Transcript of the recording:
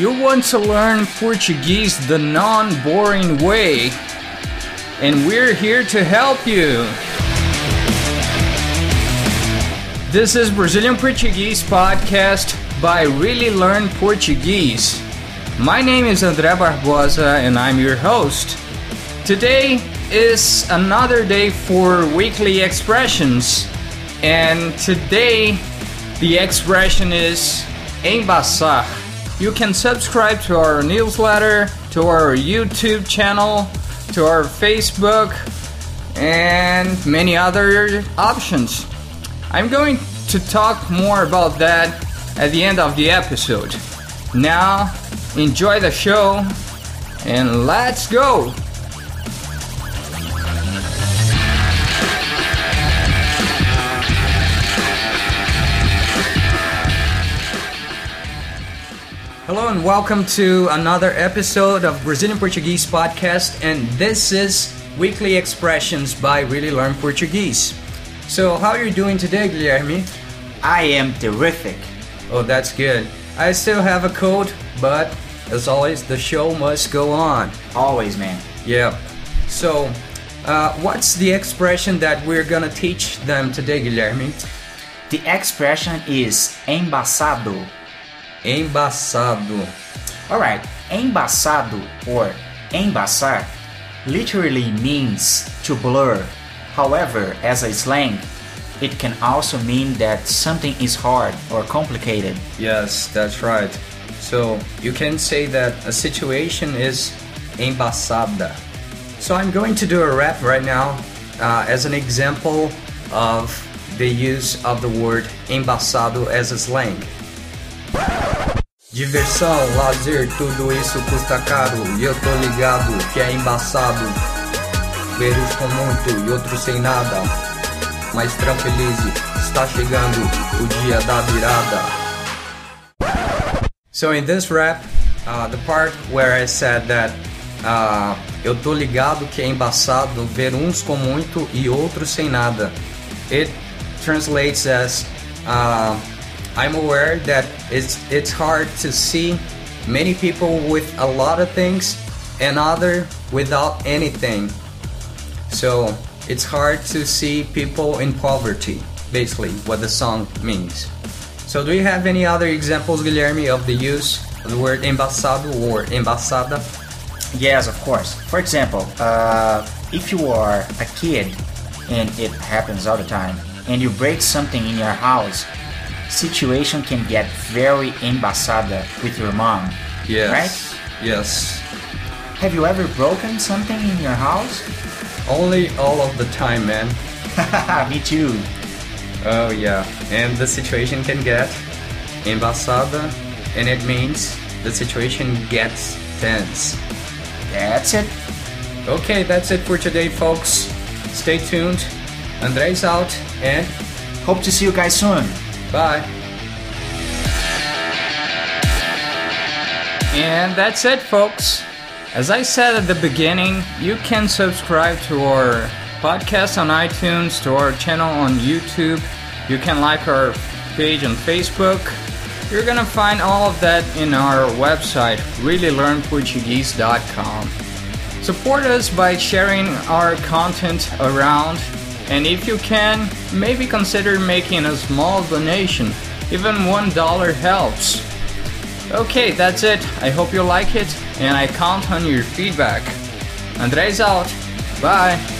You want to learn Portuguese the non boring way, and we're here to help you. This is Brazilian Portuguese podcast by Really Learn Portuguese. My name is André Barbosa and I'm your host. Today is another day for weekly expressions, and today the expression is embaçar. You can subscribe to our newsletter, to our YouTube channel, to our Facebook, and many other options. I'm going to talk more about that at the end of the episode. Now, enjoy the show and let's go! Hello and welcome to another episode of Brazilian Portuguese podcast and this is Weekly Expressions by Really Learn Portuguese. So, how are you doing today, Guilherme? I am terrific. Oh, that's good. I still have a cold, but as always, the show must go on. Always, man. Yeah. So, uh, what's the expression that we're gonna teach them today, Guilherme? The expression is embaçado. Embaçado. Alright, embaçado or embaçar literally means to blur. However, as a slang, it can also mean that something is hard or complicated. Yes, that's right. So you can say that a situation is embaçada. So I'm going to do a rap right now uh, as an example of the use of the word embaçado as a slang. Diversão, lazer, tudo isso custa caro e eu tô ligado que é embaçado. Ver uns com muito e outros sem nada. Mas tranquilize, está chegando o dia da virada. So in this rap, uh, the part where I said that uh, eu tô ligado que é embaçado ver uns com muito e outros sem nada. It translates as uh, I'm aware that it's it's hard to see many people with a lot of things and other without anything. So it's hard to see people in poverty, basically what the song means. So do you have any other examples, Guilherme, of the use of the word embaçado or embaçada? Yes, of course. For example, uh, if you are a kid, and it happens all the time, and you break something in your house, situation can get very embaçada with your mom. Yes. Right? Yes. Have you ever broken something in your house? Only all of the time, man. Me too. Oh yeah, and the situation can get embaçada, and it means the situation gets tense. That's it. Okay, that's it for today, folks. Stay tuned. Andre's out, and Hope to see you guys soon. Bye. And that's it, folks. As I said at the beginning, you can subscribe to our podcast on iTunes, to our channel on YouTube. You can like our page on Facebook. You're gonna find all of that in our website, reallylearnportuguese.com. Support us by sharing our content around, and if you can, maybe consider making a small donation. Even $1 helps. Okay, that's it. I hope you like it, and I count on your feedback. Andre's out. Bye.